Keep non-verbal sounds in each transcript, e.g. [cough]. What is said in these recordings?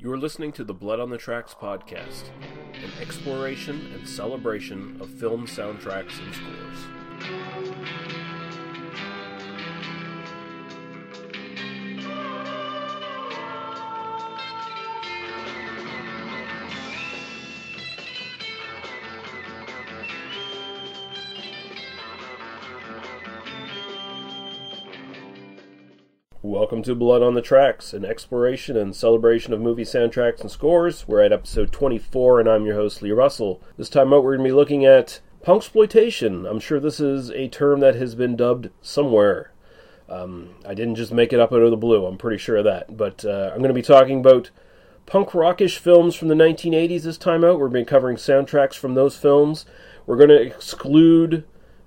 You are listening to the Blood on the Tracks podcast, an exploration and celebration of film soundtracks and scores. Welcome to Blood on the Tracks, an exploration and celebration of movie soundtracks and scores. We're at episode 24, and I'm your host, Lee Russell. This time out, we're going to be looking at punksploitation. I'm sure this is a term that has been dubbed somewhere. Um, I didn't just make it up out of the blue, I'm pretty sure of that. But uh, I'm going to be talking about punk rockish films from the 1980s this time out. We're going to be covering soundtracks from those films. We're going to exclude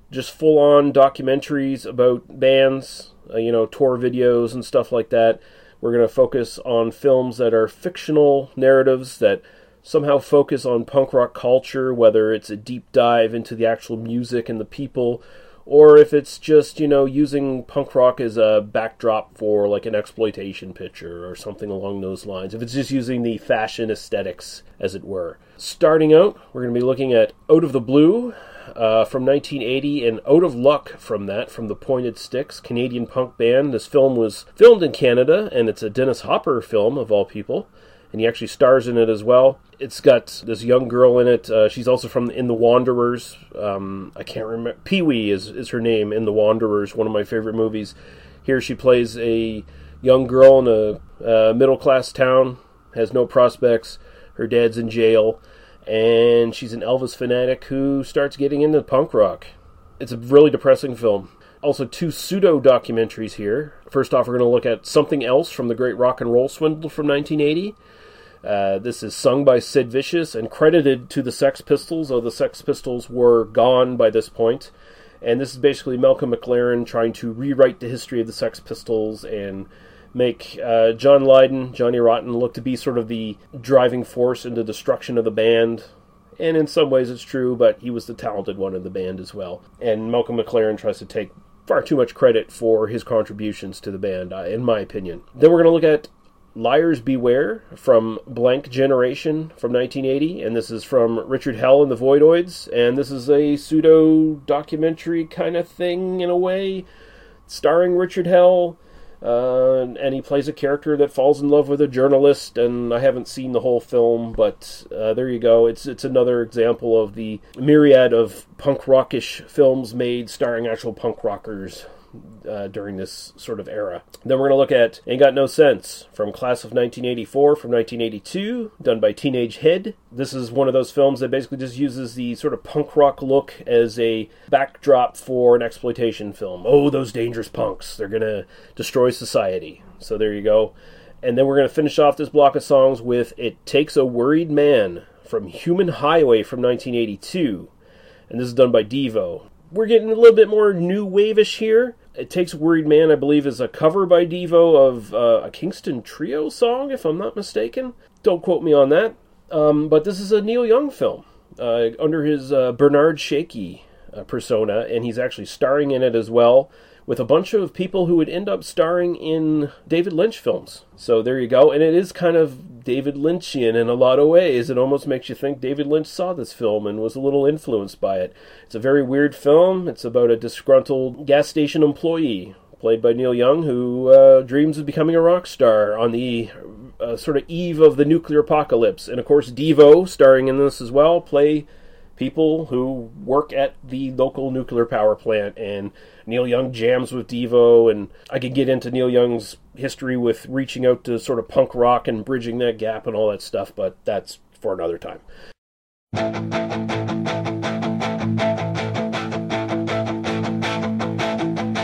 just full on documentaries about bands, Uh, you know, tour videos and stuff like that. We're going to focus on films that are fictional narratives that somehow focus on punk rock culture, whether it's a deep dive into the actual music and the people, or if it's just, you know, using punk rock as a backdrop for like an exploitation picture or something along those lines. If it's just using the fashion aesthetics, as it were. Starting out, we're going to be looking at Out of the Blue, uh, from 1980 and Out of Luck from that, from the Pointed Sticks, Canadian punk band. This film was filmed in Canada, and it's a Dennis Hopper film, of all people. And he actually stars in it as well. It's got this young girl in it. Uh, she's also from In the Wanderers. Um, I can't remember. Pee Wee is, is her name in The Wanderers, one of my favorite movies. Here she plays a young girl in a uh, middle class town, has no prospects. Her dad's in jail and she's an Elvis fanatic who starts getting into punk rock. It's a really depressing film. Also, two pseudo documentaries here. First off, we're going to look at something else from the Great Rock and Roll Swindle from 1980. Uh, this is sung by Sid Vicious and credited to the Sex Pistols, though the Sex Pistols were gone by this point. And this is basically Malcolm McLaren trying to rewrite the history of the Sex Pistols and make uh, John Lydon, Johnny Rotten, look to be sort of the driving force in the destruction of the band. And in some ways it's true, but he was the talented one in the band as well. And Malcolm McLaren tries to take far too much credit for his contributions to the band, uh, in my opinion. Then we're going to look at Liars Beware from Blank Generation from 1980, and this is from Richard Hell and the Voidoids, and this is a pseudo documentary kind of thing in a way, starring Richard Hell. Uh, and he plays a character that falls in love with a journalist. And I haven't seen the whole film, but uh, there you go. It's it's another example of the myriad of punk rockish films made starring actual punk rockers. Uh, during this sort of era. Then we're going to look at Ain't Got No Sense from class of 1984 from 1982, done by Teenage Head. This is one of those films that basically just uses the sort of punk rock look as a backdrop for an exploitation film. Oh, those dangerous punks. They're going to destroy society. So there you go. And then we're going to finish off this block of songs with It Takes a Worried Man from Human Highway from 1982. And this is done by Devo. We're getting a little bit more new wave-ish here. It Takes a Worried Man, I believe, is a cover by Devo of uh, a Kingston Trio song, if I'm not mistaken. Don't quote me on that. Um, but this is a Neil Young film uh, under his uh, Bernard Shakey uh, persona, and he's actually starring in it as well with a bunch of people who would end up starring in David Lynch films. So there you go. And it is kind of David Lynchian in a lot of ways. It almost makes you think David Lynch saw this film and was a little influenced by it. It's a very weird film. It's about a disgruntled gas station employee played by Neil Young, who uh, dreams of becoming a rock star on the uh, sort of eve of the nuclear apocalypse. And of course, Devo, starring in this as well, play people who work at the local nuclear power plant. And Neil Young jams with Devo, and I could get into Neil Young's history with reaching out to sort of punk rock and bridging that gap and all that stuff, but that's for another time.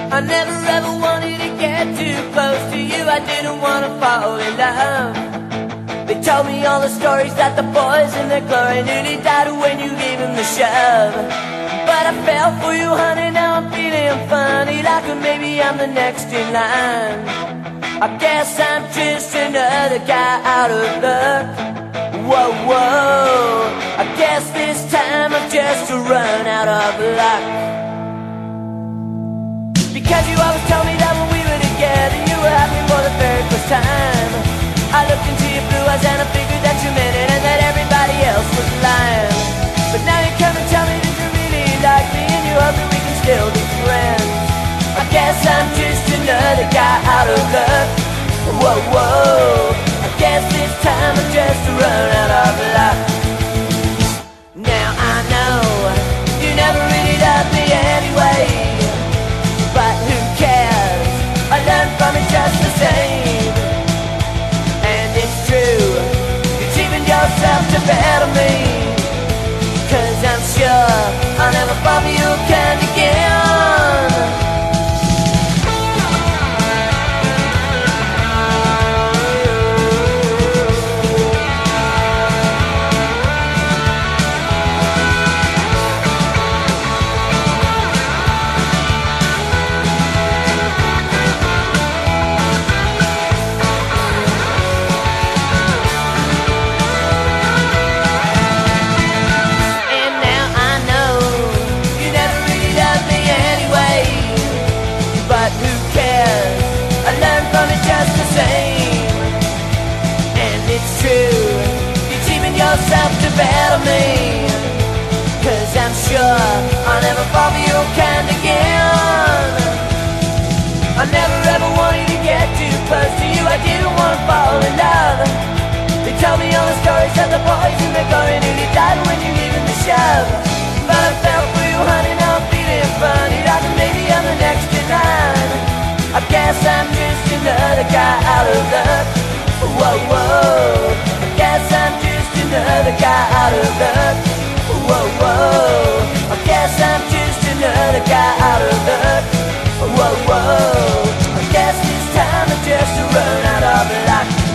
I never ever wanted to get too close to you. I didn't want to fall in love. They told me all the stories that the boys in their glory nearly died when you gave the shove but I fell for you, honey. Now I'm feeling funny, like maybe I'm the next in line. I guess I'm just another guy out of luck. Whoa, whoa. I guess this time I'm just to run out of luck. Because you always told me that when we were together, you were happy for the very first time. I looked into your blue eyes and I figured that you meant it, and that everybody else was lying. guess I'm just another guy out of luck. Whoa, whoa. I guess this time I just run out of luck. Guess I'm just another guy out of luck. Whoa, whoa. I guess this time I just run out of luck.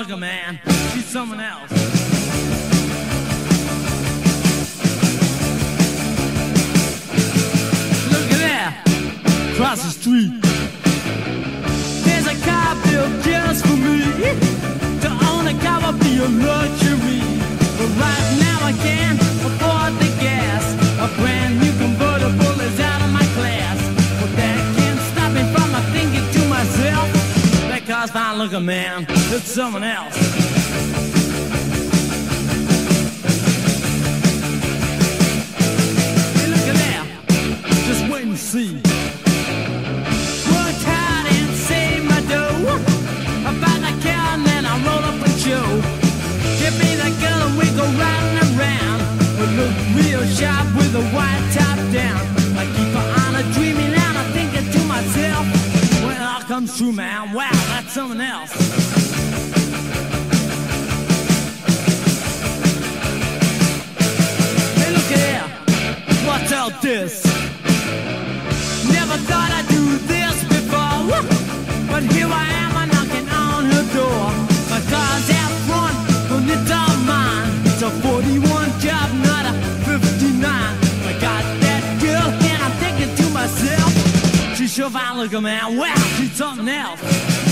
Fine looking, man. She's someone else. Look at that, across the street. There's a car built just for me. To own a car would be a luxury. Fine looking, man. It's someone else. Hey, look at that. Just wait and see. Worked hard and saved my dough. About the cow and then I roll up a show. Give me the girl and we go riding around. We look real sharp with a white top down. True, man, wow, that's someone else. Hey, look here, what's all this? Never thought I'd do this before. But here I am, I'm knocking on her door. My car's out front, and it's all mine. It's a 41 job, not a 59. I got that girl, and I'm thinking to myself, looking, man. Wow, she's something else.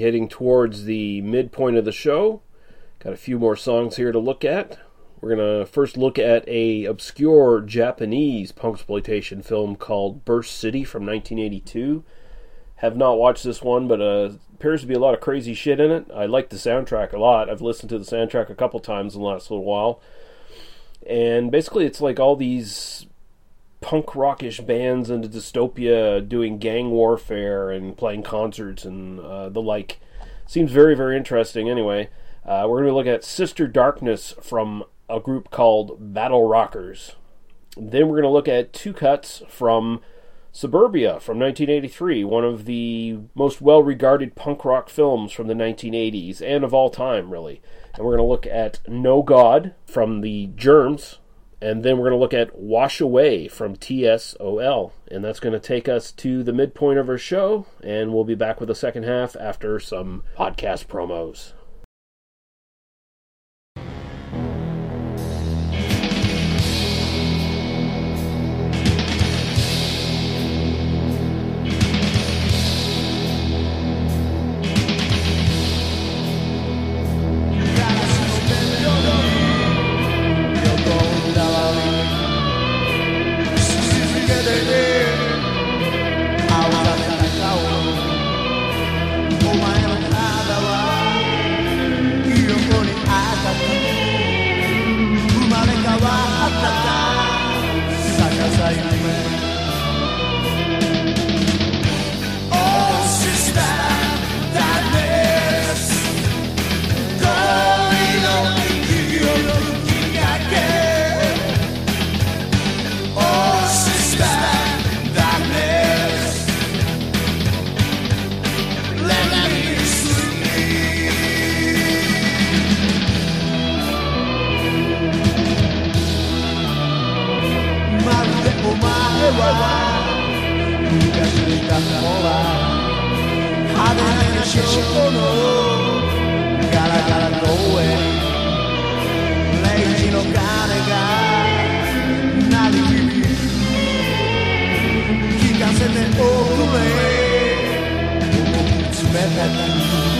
Heading towards the midpoint of the show. Got a few more songs here to look at. We're gonna first look at a obscure Japanese punk exploitation film called Burst City from 1982. Have not watched this one, but uh, appears to be a lot of crazy shit in it. I like the soundtrack a lot. I've listened to the soundtrack a couple times in the last little while, and basically it's like all these punk rockish bands into dystopia doing gang warfare and playing concerts and uh, the like. Seems very, very interesting anyway. Uh, we're going to look at Sister Darkness from a group called Battle Rockers. Then we're going to look at two cuts from Suburbia from 1983, one of the most well regarded punk rock films from the 1980s and of all time, really. And we're going to look at No God from the Germs and then we're going to look at Wash Away from TSOL. And that's going to take us to the midpoint of our show. And we'll be back with the second half after some podcast promos. Mehmet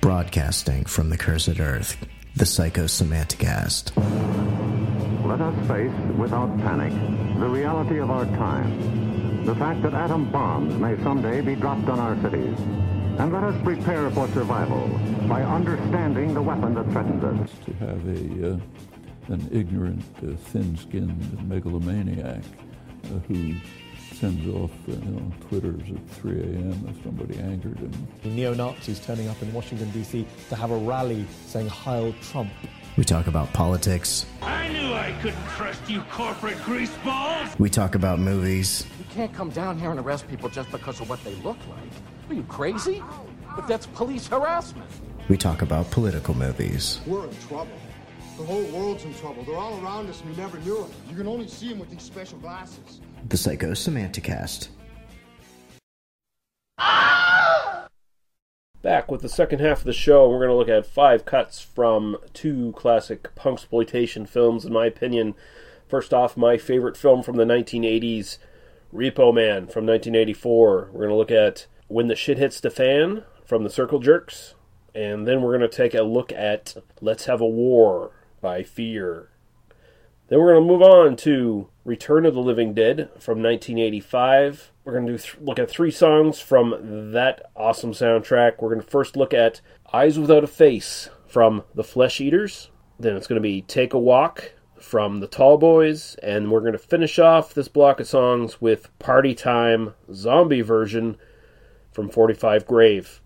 Broadcasting from the cursed earth, the Psychosemanticast. Let us face, without panic, the reality of our time. The fact that atom bombs may someday be dropped on our cities. And let us prepare for survival by understanding the weapon that threatens us. to have a uh, an ignorant, uh, thin-skinned megalomaniac uh, who sends off you know, twitters at 3 a.m. if somebody angered him. neo-Nazis turning up in Washington D.C. to have a rally saying "Heil Trump." We talk about politics. I knew I couldn't trust you corporate greaseballs! We talk about movies. You can't come down here and arrest people just because of what they look like. Are you crazy? But that's police harassment. We talk about political movies. We're in trouble. The whole world's in trouble. They're all around us and we never knew it. You can only see them with these special glasses. The Psychosemanticast. Back with the second half of the show, we're going to look at five cuts from two classic punk exploitation films, in my opinion. First off, my favorite film from the 1980s, Repo Man from 1984. We're going to look at When the Shit Hits the Fan from the Circle Jerks, and then we're going to take a look at Let's Have a War by Fear. Then we're going to move on to Return of the Living Dead from 1985. We're going to th- look at three songs from that awesome soundtrack. We're going to first look at Eyes Without a Face from The Flesh Eaters. Then it's going to be Take a Walk from The Tall Boys. And we're going to finish off this block of songs with Party Time Zombie version from 45 Grave.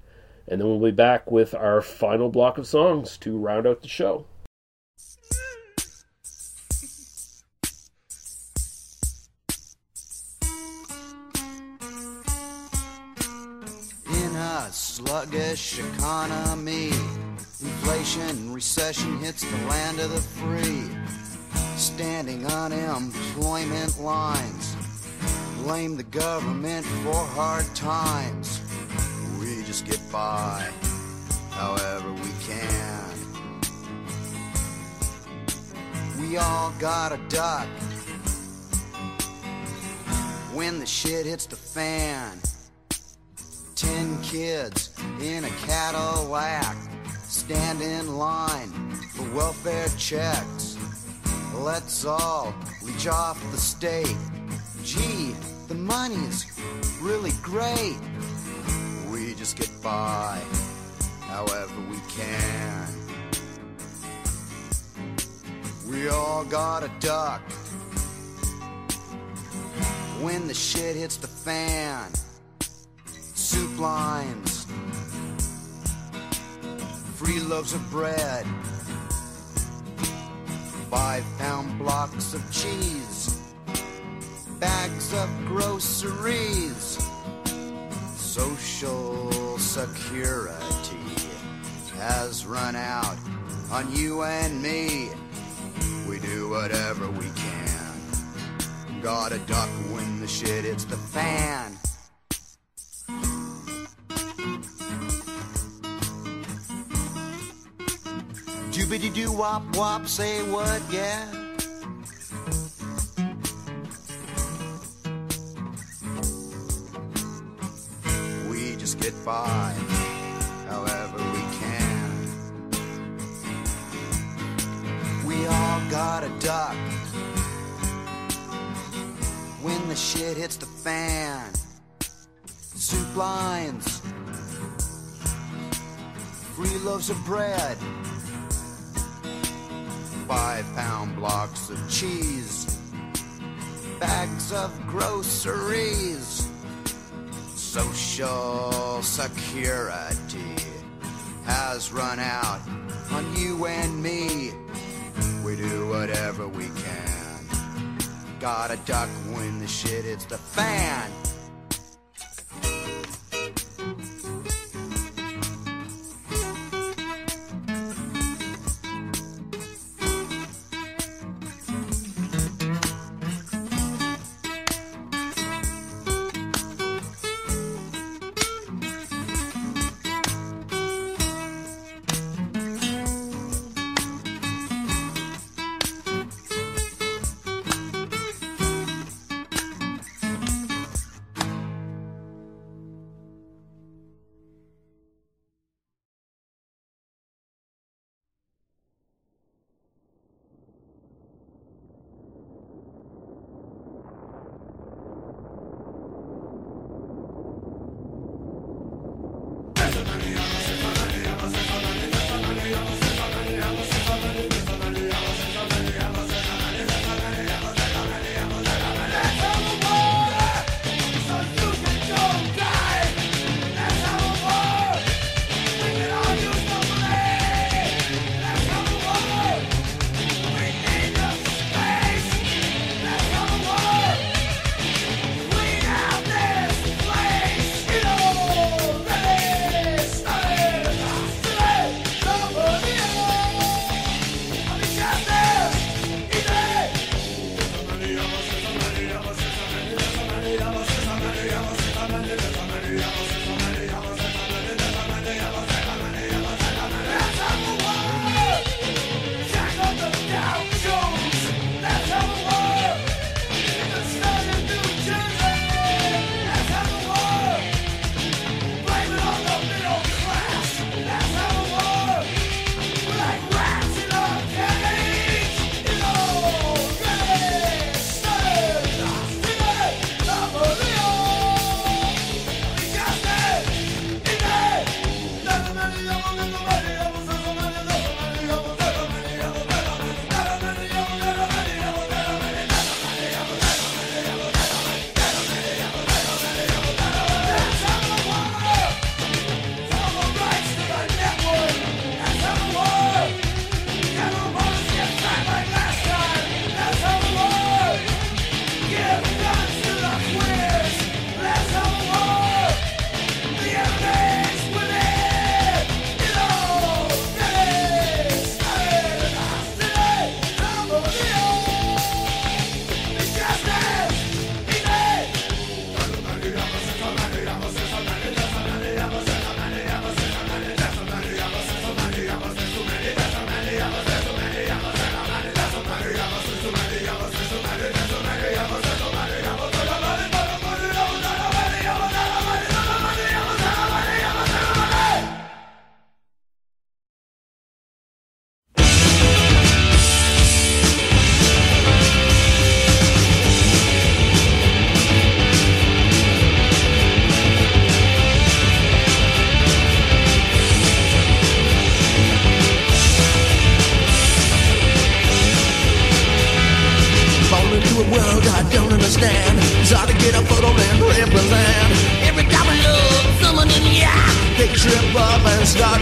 And then we'll be back with our final block of songs to round out the show. Sluggish economy, inflation, recession hits the land of the free. Standing unemployment lines, blame the government for hard times. We just get by however we can. We all gotta duck when the shit hits the fan. Ten kids in a Cadillac stand in line for welfare checks. Let's all leech off the state. Gee, the money's really great. We just get by however we can. We all gotta duck when the shit hits the fan soup lines, free loaves of bread, five pound blocks of cheese, bags of groceries, social security has run out on you and me. We do whatever we can. Gotta duck when the shit hits the fan. Doobity doo wop wop, say what, yeah? We just get by however we can. We all got a duck when the shit hits the fan. Soup lines, free loaves of bread, five pound blocks of cheese, bags of groceries, social security has run out on you and me. We do whatever we can. Gotta duck when the shit hits the fan.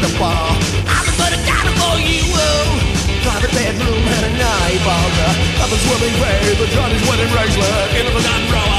Start to. I'm a but a kind for you. Oh. Private bedroom and a knife on the Up and swimming grave, the Johnny's wedding bracelet in a forgotten drawer.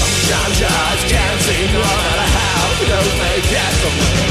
Sometimes I just can't seem to out you know they from me.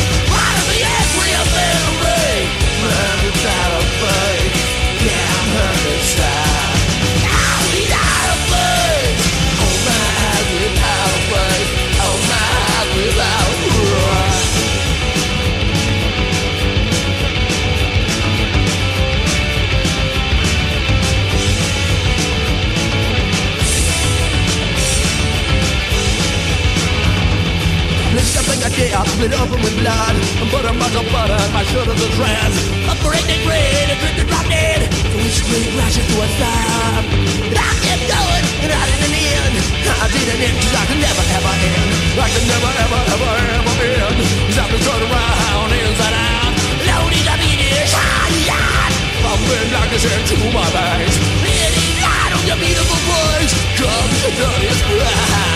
I split open with blood. I'm butter, butter, butter, my shoulders are dressed. A breakneck grade, a drip, drop dead. The street rashes to a stop. And I kept going, and I didn't end. I didn't end, cause I could never ever end. I could never ever ever ever end. Cause I've been turned around inside out. Need to be this shot. I'm in darkness into my veins. Any light on your beautiful voice. Come to dirtiest bride.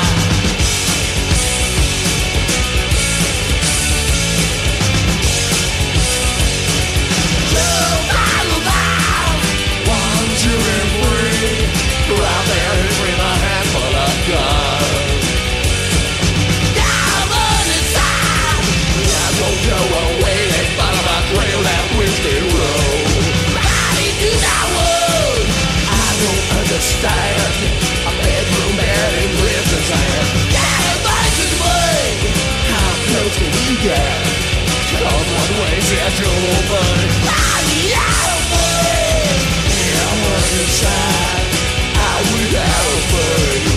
A bedroom bed Clifton's hand. Yeah, back to the. How close can? Cause one yeah, boy. Yeah, we're inside. I would have a.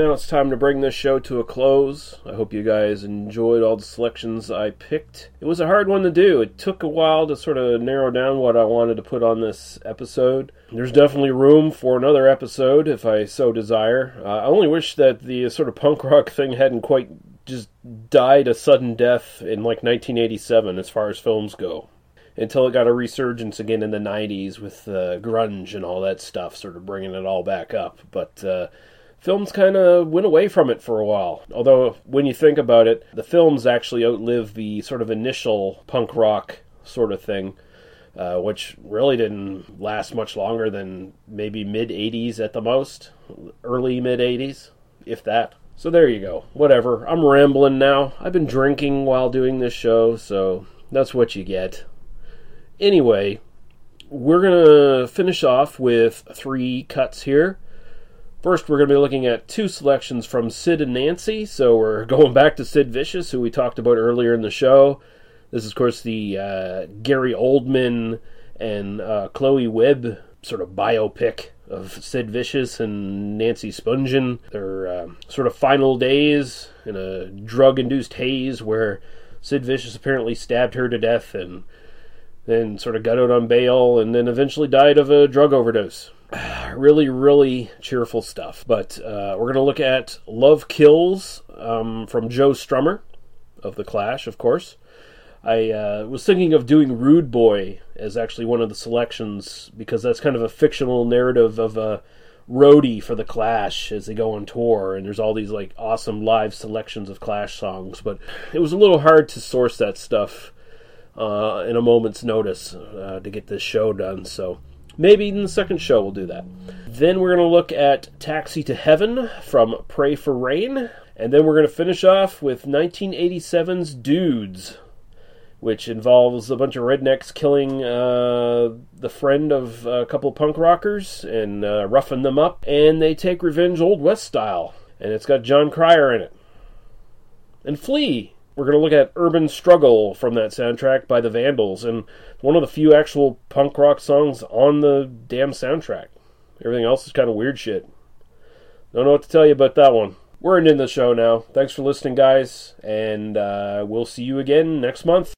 now it's time to bring this show to a close. I hope you guys enjoyed all the selections I picked. It was a hard one to do. It took a while to sort of narrow down what I wanted to put on this episode. There's definitely room for another episode if I so desire. Uh, I only wish that the sort of punk rock [laughs] thing hadn't quite just died a sudden death in like 1987 as far as films go until it got a resurgence again in the 90s with uh, grunge and all that stuff, sort of bringing it all back up. But uh, films kind of went away from it for a while. Although, when you think about it, the films actually outlive the sort of initial punk rock sort of thing. Uh, which really didn't last much longer than maybe mid 80s at the most, early mid 80s, if that. So there you go. Whatever. I'm rambling now. I've been drinking while doing this show, so that's what you get. Anyway, we're going to finish off with three cuts here. First, we're going to be looking at two selections from Sid and Nancy. So we're [laughs] going back to Sid Vicious, who we talked about earlier in the show. This is, of course, the uh, Gary Oldman and uh, Chloe Webb sort of biopic of Sid Vicious and Nancy Spungen. Their uh, sort of final days in a drug induced haze where Sid Vicious apparently stabbed her to death and then sort of got out on bail and then eventually died of a drug overdose. [sighs] really, really cheerful stuff. But uh, we're going to look at Love Kills um, from Joe Strummer of The Clash, of course. I uh, was thinking of doing Rude Boy as actually one of the selections because that's kind of a fictional narrative of a roadie for the Clash as they go on tour, and there's all these like awesome live selections of Clash songs. But it was a little hard to source that stuff uh, in a moment's notice uh, to get this show done. So maybe in the second show we'll do that. Then we're going to look at Taxi to Heaven from Pray for Rain, and then we're going to finish off with 1987's Dudes which involves a bunch of rednecks killing uh, the friend of a couple punk rockers and uh, roughing them up, and they take revenge Old West style. And it's got Jon Cryer in it. And Flea. We're going to look at Urban Struggle from that soundtrack by the Vandals, and one of the few actual punk rock songs on the damn soundtrack. Everything else is kind of weird shit. Don't know what to tell you about that one. We're ending the show now. Thanks for listening, guys, and uh, we'll see you again next month.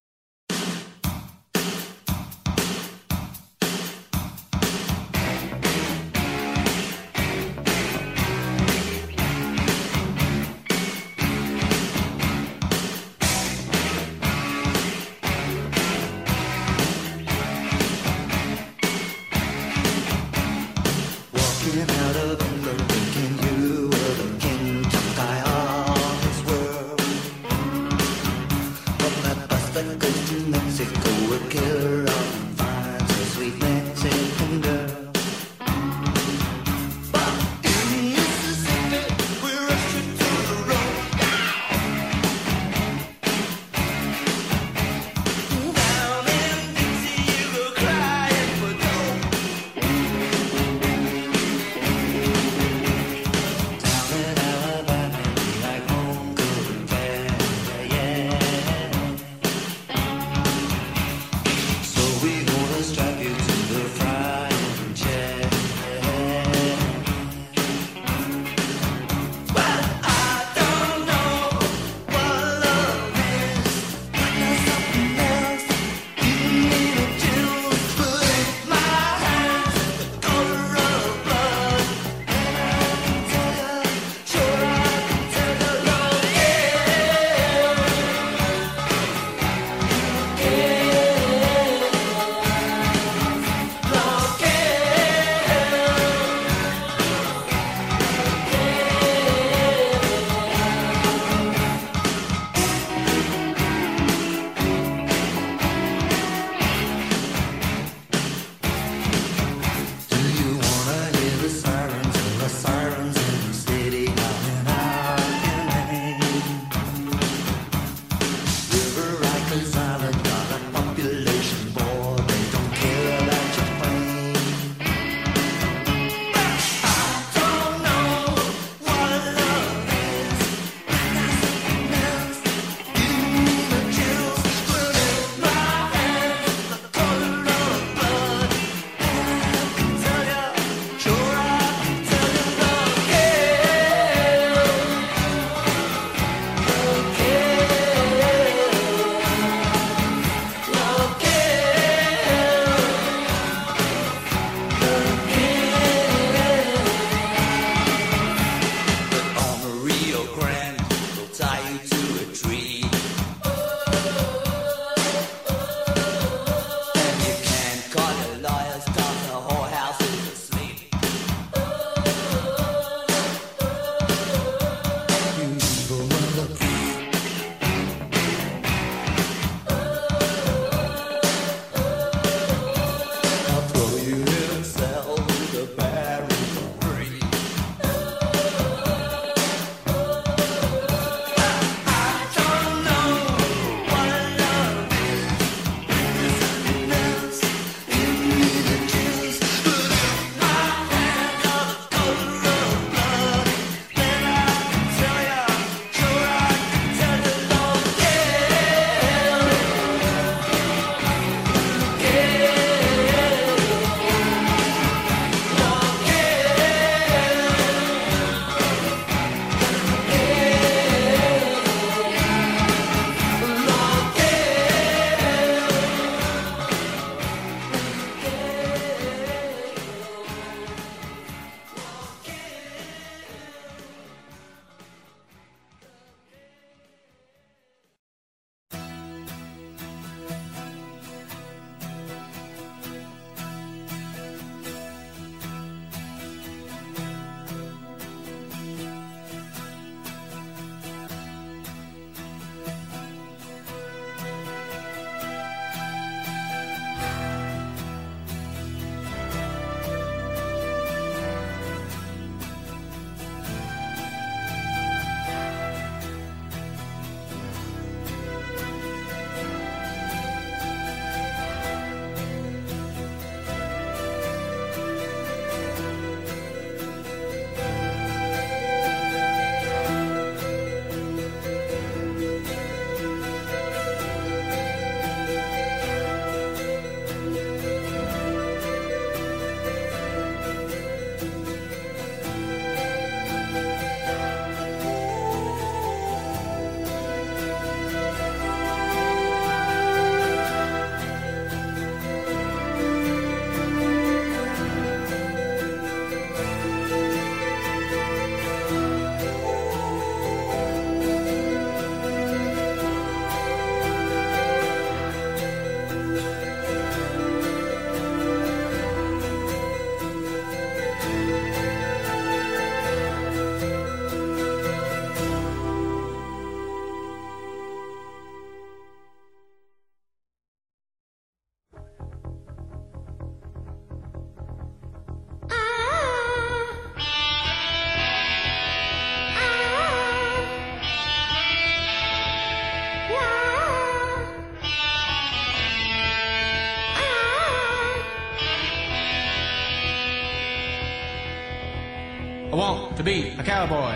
To be a cowboy.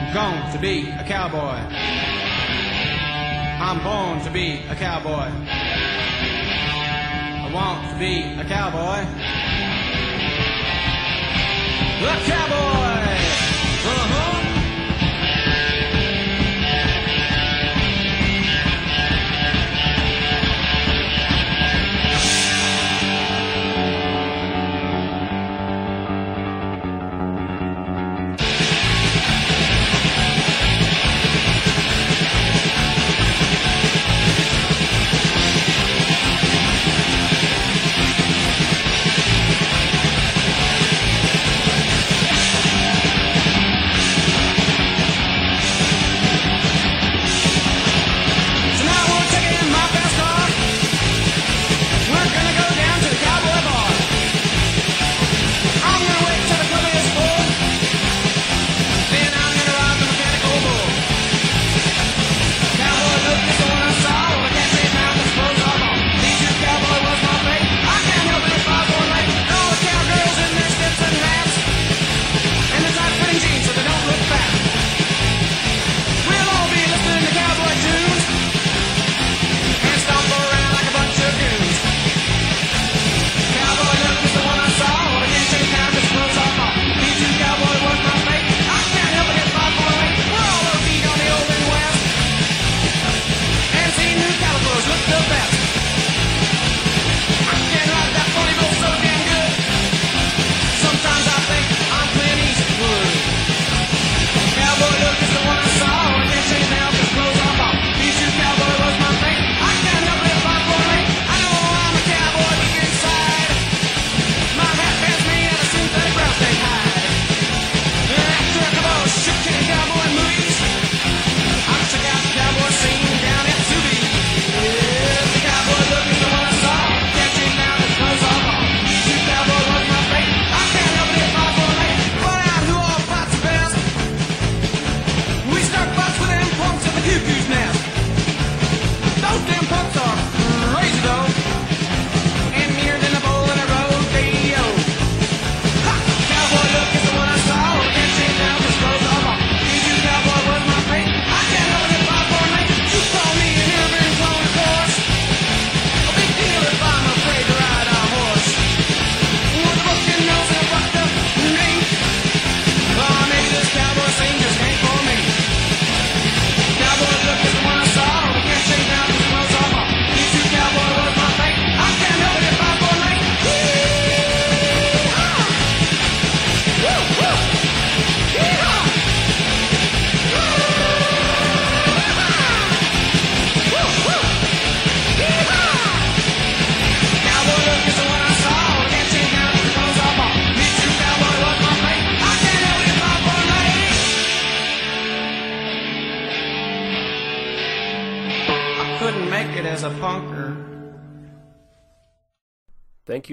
I'm going to be a cowboy. I'm born to be a cowboy. I want to be a cowboy. A cowboy!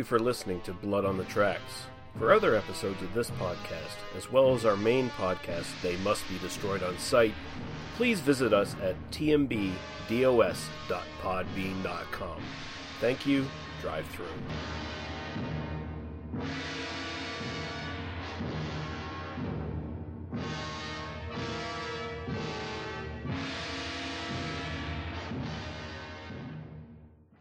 For listening to Blood on the Tracks. For other episodes of this podcast, as well as our main podcast, They Must Be Destroyed on Sight, please visit us at tmbdos.podbean.com. Thank you. Drive through.